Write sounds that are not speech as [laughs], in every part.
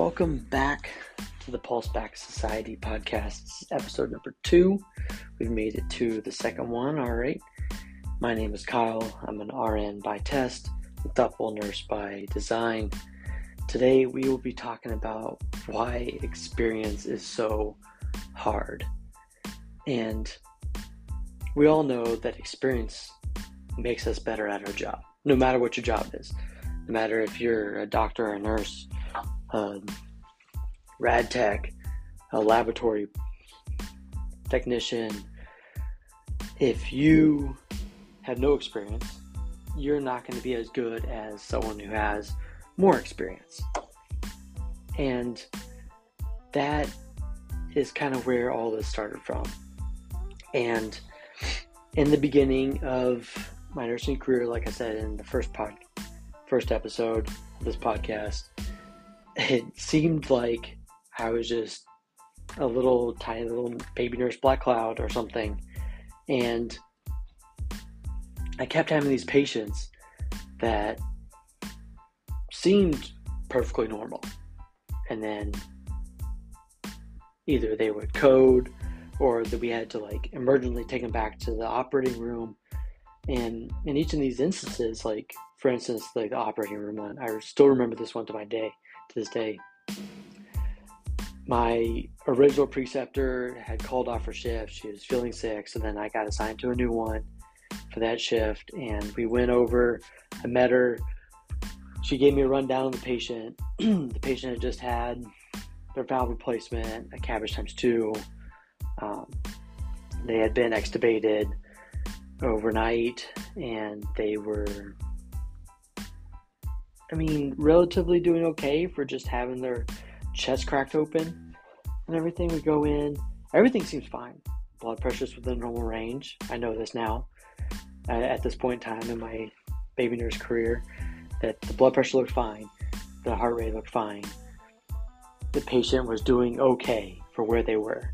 Welcome back to the Pulse Back Society podcast. Episode number two. We've made it to the second one. All right. My name is Kyle. I'm an RN by test, a thoughtful nurse by design. Today we will be talking about why experience is so hard. And we all know that experience makes us better at our job, no matter what your job is. No matter if you're a doctor or a nurse, a rad tech, a laboratory technician, if you have no experience, you're not going to be as good as someone who has more experience. And that is kind of where all this started from. And in the beginning of my nursing career, like I said in the first pod, first episode of this podcast, it seemed like I was just a little tiny little baby nurse black cloud or something. And I kept having these patients that seemed perfectly normal. And then either they would code or that we had to like emergently take them back to the operating room. And in each of these instances, like for instance, like the operating room one, I still remember this one to my day, to this day. My original preceptor had called off her shift. She was feeling sick, so then I got assigned to a new one for that shift. And we went over. I met her. She gave me a rundown of the patient. [clears throat] the patient had just had their valve replacement, a CABG times two, um, they had been extubated overnight and they were, I mean, relatively doing okay for just having their chest cracked open and everything. We go in, everything seems fine. Blood pressure's within normal range. I know this now uh, at this point in time in my baby nurse career that the blood pressure looked fine, the heart rate looked fine. The patient was doing okay for where they were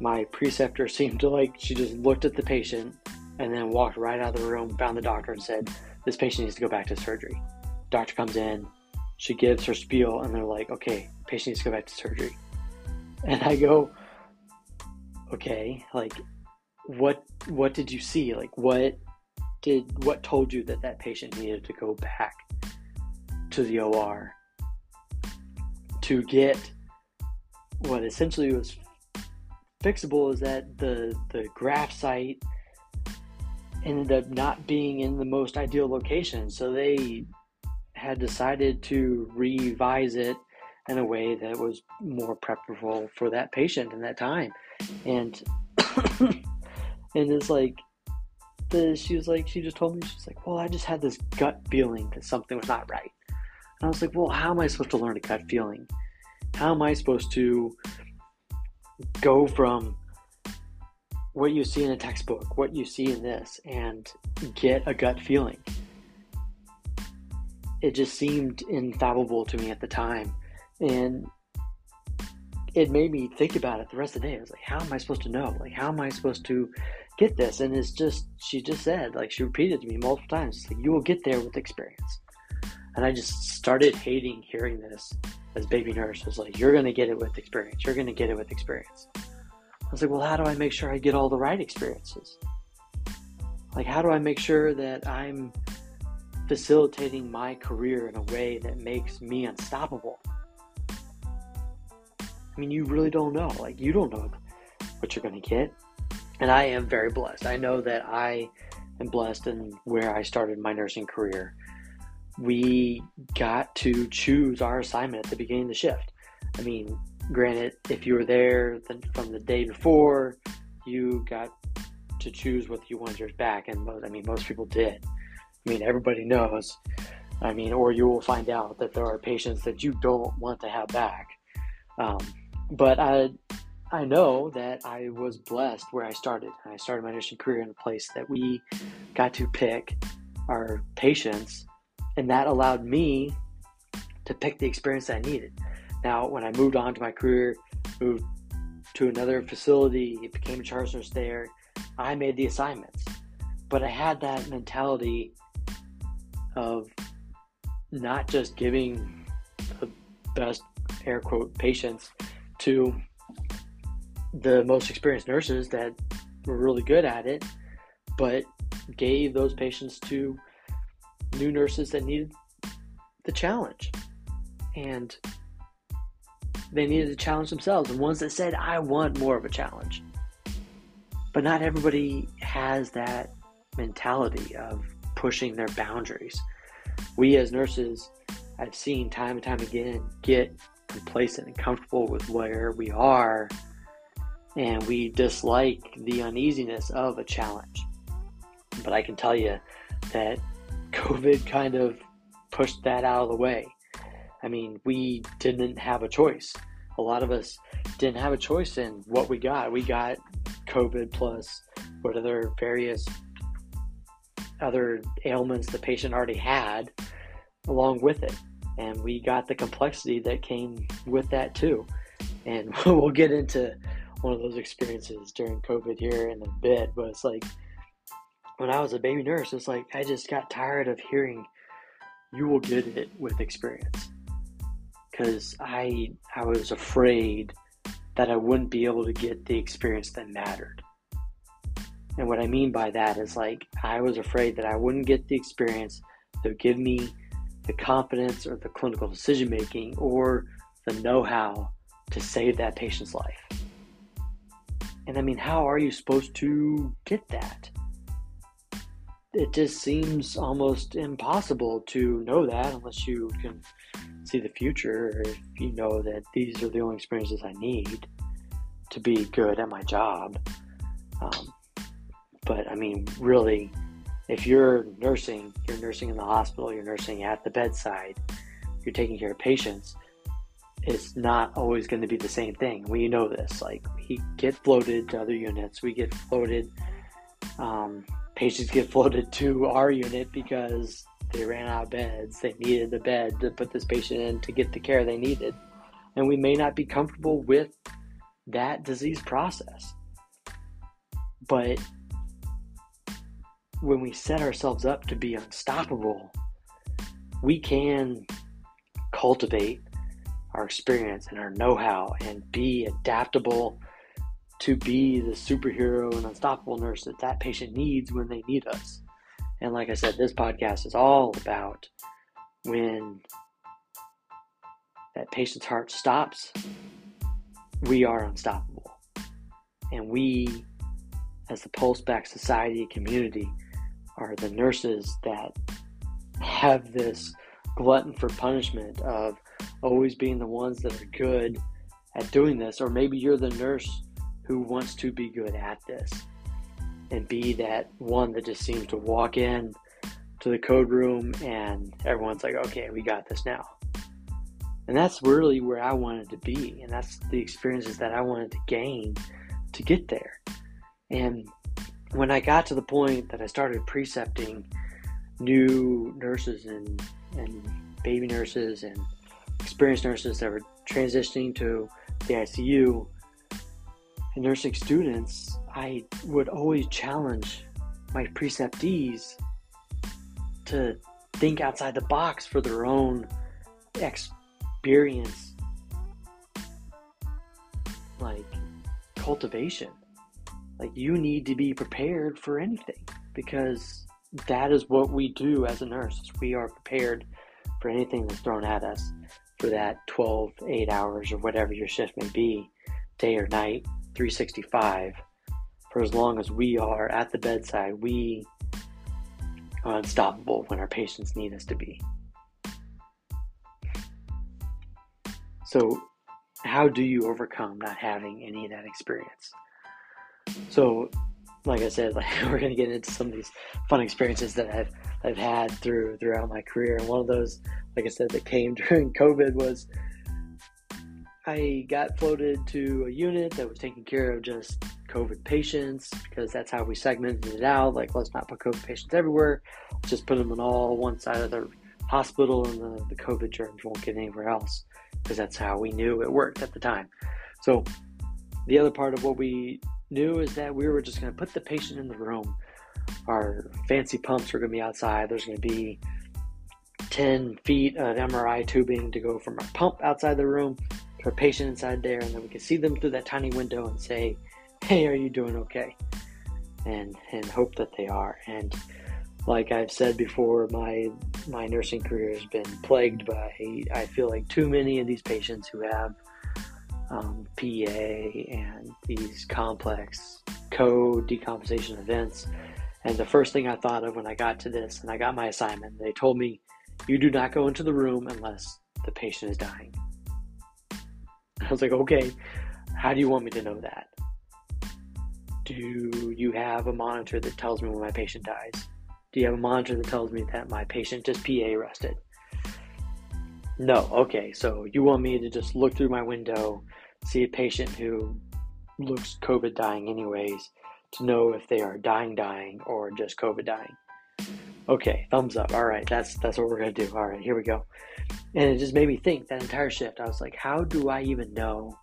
my preceptor [laughs] seemed to like she just looked at the patient and then walked right out of the room, found the doctor, and said, This patient needs to go back to surgery. Doctor comes in, she gives her spiel, and they're like, Okay, patient needs to go back to surgery. And I go, Okay, like what what did you see? Like what did what told you that that patient needed to go back to the OR to get what essentially was fixable is that the the graft site ended up not being in the most ideal location, so they had decided to revise it in a way that was more preferable for that patient in that time, and [coughs] and it's like the she was like she just told me she's like well I just had this gut feeling that something was not right, and I was like well how am I supposed to learn a gut feeling? How am I supposed to go from what you see in a textbook, what you see in this, and get a gut feeling. It just seemed infallible to me at the time. And it made me think about it the rest of the day. I was like, how am I supposed to know? Like, how am I supposed to get this? And it's just, she just said, like, she repeated to me multiple times, like, you will get there with experience. And I just started hating hearing this as baby nurse I was like, you're going to get it with experience. You're going to get it with experience. I was like, well, how do I make sure I get all the right experiences? Like, how do I make sure that I'm facilitating my career in a way that makes me unstoppable? I mean, you really don't know. Like, you don't know what you're going to get. And I am very blessed. I know that I am blessed in where I started my nursing career we got to choose our assignment at the beginning of the shift. I mean, granted, if you were there from the day before, you got to choose whether you wanted yours back, and most, I mean, most people did. I mean, everybody knows. I mean, or you will find out that there are patients that you don't want to have back. Um, but I, I know that I was blessed where I started. I started my nursing career in a place that we got to pick our patients and that allowed me to pick the experience that I needed. Now, when I moved on to my career, moved to another facility, became a charge nurse there, I made the assignments. But I had that mentality of not just giving the best air quote patients to the most experienced nurses that were really good at it, but gave those patients to new nurses that needed the challenge. And they needed to challenge themselves, and ones that said, I want more of a challenge. But not everybody has that mentality of pushing their boundaries. We as nurses, I've seen time and time again, get complacent and comfortable with where we are, and we dislike the uneasiness of a challenge. But I can tell you that [laughs] COVID kind of pushed that out of the way. I mean, we didn't have a choice. A lot of us didn't have a choice in what we got. We got COVID plus what other various other ailments the patient already had along with it. And we got the complexity that came with that too. And [laughs] we'll get into one of those experiences during COVID here in a bit, but it's like when I was a baby nurse, it's like I just got tired of hearing you will get it with experience. Cause I I was afraid that I wouldn't be able to get the experience that mattered. And what I mean by that is like I was afraid that I wouldn't get the experience that would give me the confidence or the clinical decision making or the know how to save that patient's life. And I mean, how are you supposed to get that? It just seems almost impossible to know that unless you can see the future or if you know that these are the only experiences I need to be good at my job. Um, but I mean, really, if you're nursing, you're nursing in the hospital, you're nursing at the bedside, you're taking care of patients, it's not always going to be the same thing. We know this. Like, we get floated to other units, we get floated, um, patients get [laughs] floated to our unit because they ran out of beds. They needed a bed to put this patient in to get the care they needed. And we may not be comfortable with that disease process. But when we set ourselves up to be unstoppable, we can cultivate our experience and our know how and be adaptable to be the superhero and unstoppable nurse that that patient needs when they need us. And like I said, this podcast is all about when that patient's heart stops, we are unstoppable. And we, as the PulseBack Society community, are the nurses that have this glutton for punishment of always being the ones that are good at doing this, or maybe you're the nurse who wants to be good at this and be that one that just seems to walk in to the code room and everyone's like, okay, we got this now. And that's really where I wanted to be, and that's the experiences that I wanted to gain to get there. And when I got to the point that I started precepting new nurses and, and baby nurses and experienced nurses that were transitioning to the ICU and nursing students, I would always challenge my preceptees to think outside the box for their own experience like cultivation like you need to be prepared for anything because that is what we do as a nurse. We are prepared for anything that's thrown at us for that 12, 8 hours or whatever your shift may be, day or night, 365. For as long as we are at the bedside, we are unstoppable when our patients need us to be. So, how do you overcome not having any of that experience? So, like I said, [laughs] like we're gonna get into some of these fun experiences that I've I've had through throughout my career, and one of those, like I said, that came [laughs] during COVID was I got floated to a unit that was taking care of just COVID patients because that's how we segmented it out. Like, let's not put COVID patients everywhere. Let's just put them on all one side of the hospital, and the, the COVID germs won't get anywhere else because that's how we knew it worked at the time. So, the other part of what we knew is that we were just going to put the patient in the room. Our fancy pumps were going to be outside. There's going to be 10 feet of MRI tubing to go from our pump outside the room to our patient inside there, and then we can see them through that tiny window and say, "Hey, are you doing okay?" and and hope that they are. And like I've said before, my my nursing career has been plagued by I feel like too many of these patients who have um, PEA and these complex code decompensation events. And the first thing I thought of when I got to this and I got my assignment, they told me, you do not go into the room unless the patient is dying. [laughs] I was like, okay, how do you want me to know that? Do you have a monitor that tells me when my patient dies? Do you have a monitor that tells me that my patient just PEA arrested? No. Okay, so you want me to just look through my window, see a patient who looks COVID dying anyways, to know if they are dying dying or just COVID dying. Okay, thumbs up. All right, that's that's what we're gonna do. All right, here we go. And it just made me think that entire shift. I was like, how do I even know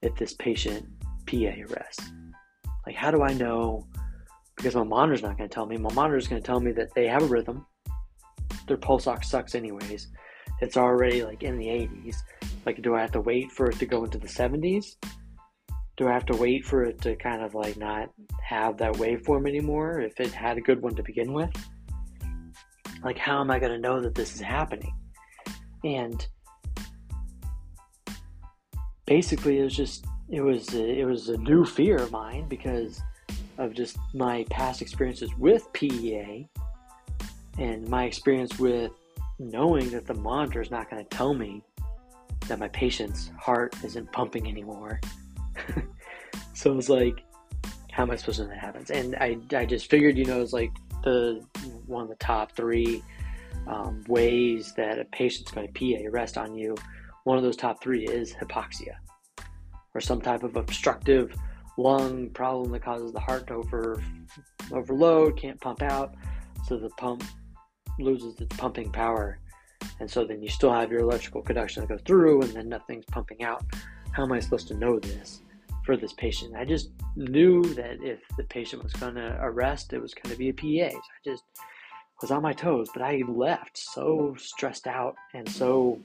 if this patient PEA arrests? Like, how do I know because my monitor's not to tell me. My monitor's to tell me that they have a rhythm. Their pulse ox sucks anyways. It's already like in the 80s. Like, do I have to wait for it to go into the 70s? Do I have to wait for it to kind of like not have that waveform anymore if it had a good one to begin with? Like, how am I going to know that this is happening? And basically, it was just it was it was a new fear of mine because of just my past experiences with PEA and my experience with knowing that the monitor is not going to tell me that my patient's heart isn't pumping anymore. [laughs] so it was like, how am I supposed to know that happens? And I, I just figured, you know, it's like the one of the top three um, ways that a patient's going to PA rest on you. One of those top three is hypoxia or some type of obstructive lung problem that causes the heart to over overload, can't pump out, so the pump loses its pumping power. And so then you still have your electrical conduction that goes through and then nothing's pumping out. How am I supposed to know this for this patient? I just knew that if the patient was going to arrest, it was going to be a PEA. So I just was on my toes, but I left so stressed out and so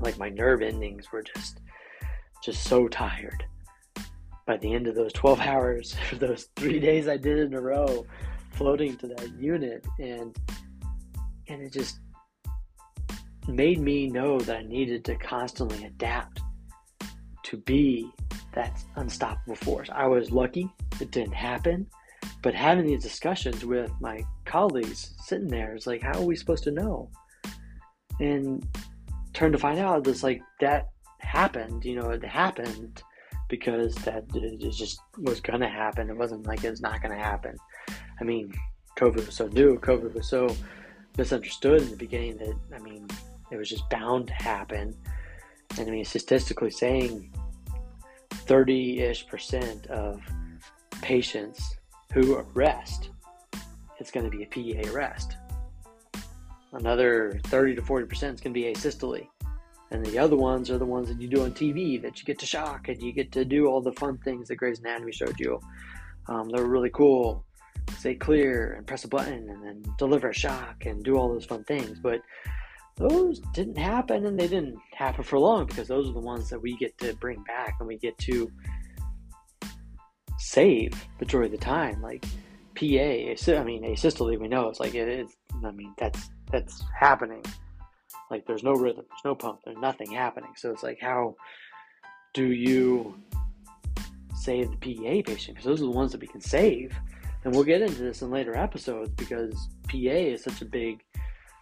like my nerve endings were just just so tired by the end of those 12 [laughs] hours, [laughs] those three days I did in a row, floating to that unit, and and it just made me know that I needed to constantly adapt to be that unstoppable force. I was lucky it didn't happen, but having these discussions with my colleagues sitting there is like, how are we supposed to know? And turn to find out it's like that happened, you know, it happened because that it just was going to happen. It wasn't like it's not going to happen. I mean, COVID was so new. COVID was so misunderstood in the beginning that, I mean, it was just bound to happen. And I mean, statistically saying 30 ish percent of patients who arrest, it's going to be a PEA arrest. Another 30 to 40 percent is going to be asystole and the other ones are the ones that you do on TV that you get to shock and you get to do all the fun things that Grey's Anatomy showed you. Um, they're really cool. Say clear and press a button and then deliver a shock and do all those fun things. But those didn't happen and they didn't happen for long because those are the ones that we get to bring back and we get to save majority of the time. Like PEA, I mean, asystole, we know it's like it is. I mean, that's that's happening like there's no rhythm, there's no pump, there's nothing happening. So it's like, how do you save the PEA patient? Because those are the ones that we can save. And we'll get into this in later episodes because PEA is such a big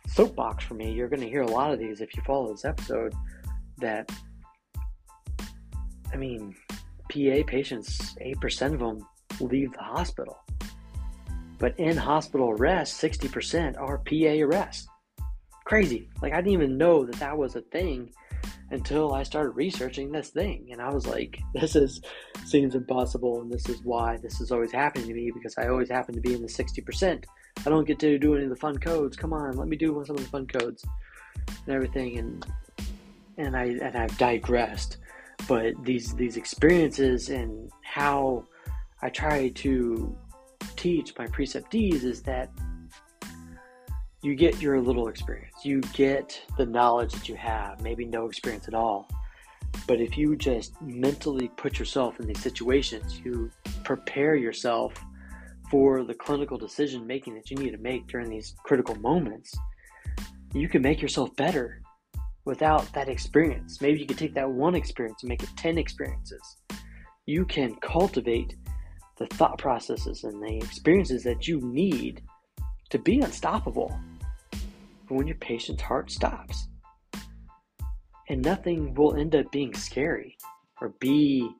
soapbox for me. You're going to hear a lot of these if you follow this episode. That, I mean, PEA patients, 8% of them leave the hospital. But in hospital arrest, 60% are PEA arrest crazy. Like I didn't even know that that was a thing until I started researching this thing, and I was like, [laughs] "This is seems impossible, and this is why this is always happening to me because I always happen to be in the sixty percent. I don't get to do any of the fun codes. Come on, let me do some of the fun codes and everything." And and I and I've digressed, but these these experiences and how I try to teach my preceptees is that you get your little experience. You get the knowledge that you have, maybe no experience at all. But if you just mentally put yourself in these situations, you prepare yourself for the clinical decision making that you need to make during these critical moments, you can make yourself better without that experience. Maybe you can take that one experience and make it 10 experiences. You can cultivate the thought processes and the experiences that you need to be unstoppable for when your patient's heart stops. And nothing will end up being scary or be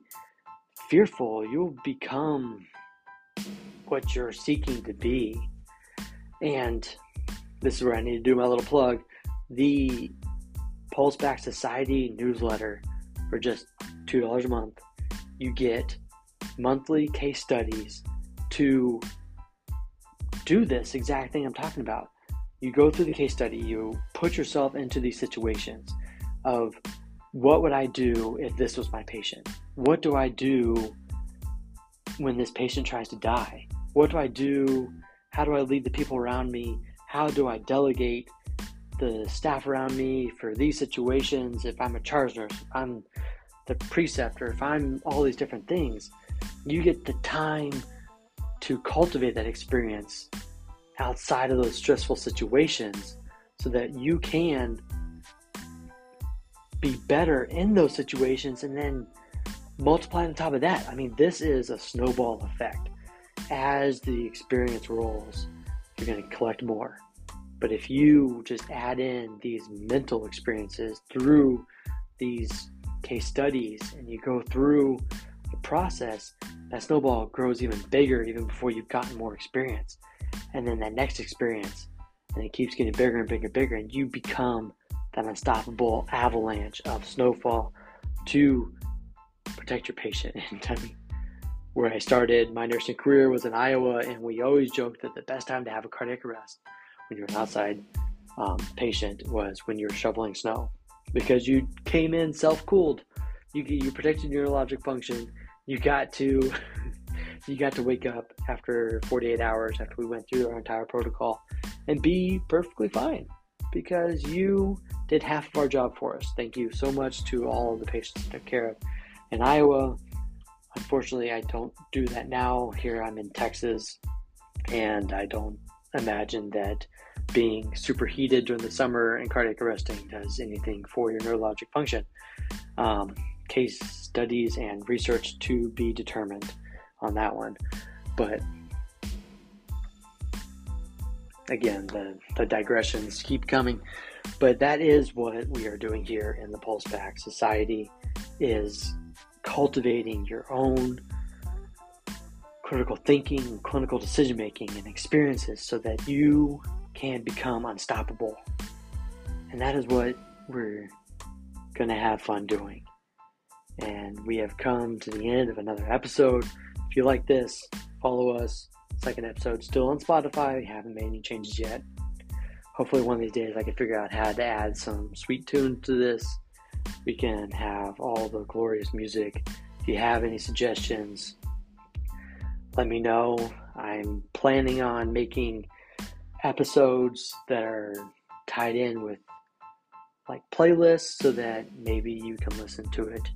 fearful. You'll become what you're seeking to be. And this is where I need to do my little plug. The PulseBack Society newsletter for just $2 a month. You get monthly case studies to do this exact thing I'm talking about. You go through the case study, you put yourself into these situations of what would I do if this was my patient? What do I do when this patient tries to die? What do I do? How do I lead the people around me? How do I delegate the staff around me for these situations? If I'm a charge nurse, if I'm the preceptor, if I'm all these different things, you get the time to cultivate that experience outside of those stressful situations so that you can be better in those situations and then multiply on top of that. I mean, this is a snowball effect. As the experience rolls, you're going to collect more. But if you just add in these mental experiences through these case studies and you go through the process, that snowball grows even bigger even before you've gotten more experience. And then that next experience, and it keeps getting bigger and bigger and bigger, and you become that unstoppable avalanche of snowfall to protect your patient. [laughs] And I mean, where I started my nursing career was in Iowa, and we always joked that the best time to have a cardiac arrest when you're an outside um, patient was when you're shoveling snow because you came in self-cooled. You you protected neurologic function. You got to [laughs] you got to wake up after 48 hours after we went through our entire protocol and be perfectly fine because you did half of our job for us. Thank you so much to all of the patients that took care of in Iowa. Unfortunately, I don't do that now. Here I'm in Texas, and I don't imagine that being superheated during the summer and cardiac arresting does anything for your neurologic function. Um, case studies and research to be determined on that one. But again, the, the digressions keep coming. But that is what we are doing here in the PulseBack Society is cultivating your own critical thinking, clinical decision making, and experiences so that you can become unstoppable. And that is what we're going to have fun doing. And we have come to the end of another episode. If you like this, follow us. Second episode still on Spotify. We haven't made any changes yet. Hopefully, one of these days, I can figure out how to add some sweet tune to this. We can have all the glorious music. If you have any suggestions, let me know. I'm planning on making episodes that are tied in with like playlists so that maybe you can listen to it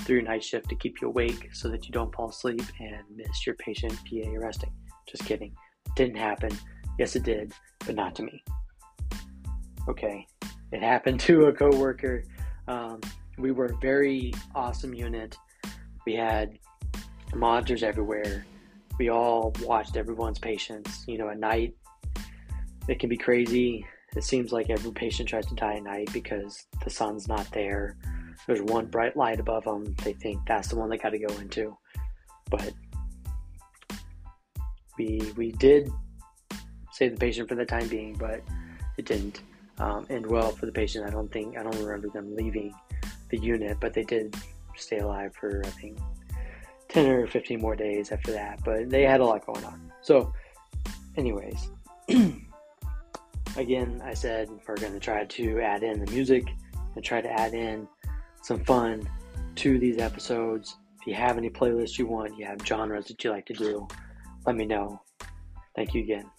through your night shift to keep you awake so that you don't fall asleep and miss your patient PEA arresting. Just kidding. Didn't happen. Yes, it did, but not to me. Okay, it happened [laughs] to a coworker. Um, we were a very awesome unit. We had monitors everywhere. We all watched everyone's patients. You know, at night, it can be crazy. It seems like every patient tries to die at night because the sun's not there. There's one bright light above them. They think that's the one they got to go into. But we we did save the patient for the time being, but it didn't um, end well for the patient. I don't think I don't remember them leaving the unit, but they did stay alive for I think ten or fifteen more days after that. But they had a lot going on. So, anyways. [clears throat] again, I said we're going to try to add in the music and try to add in some fun to these episodes. If you have any playlists you want, you have genres that you like to do, let me know. Thank you again.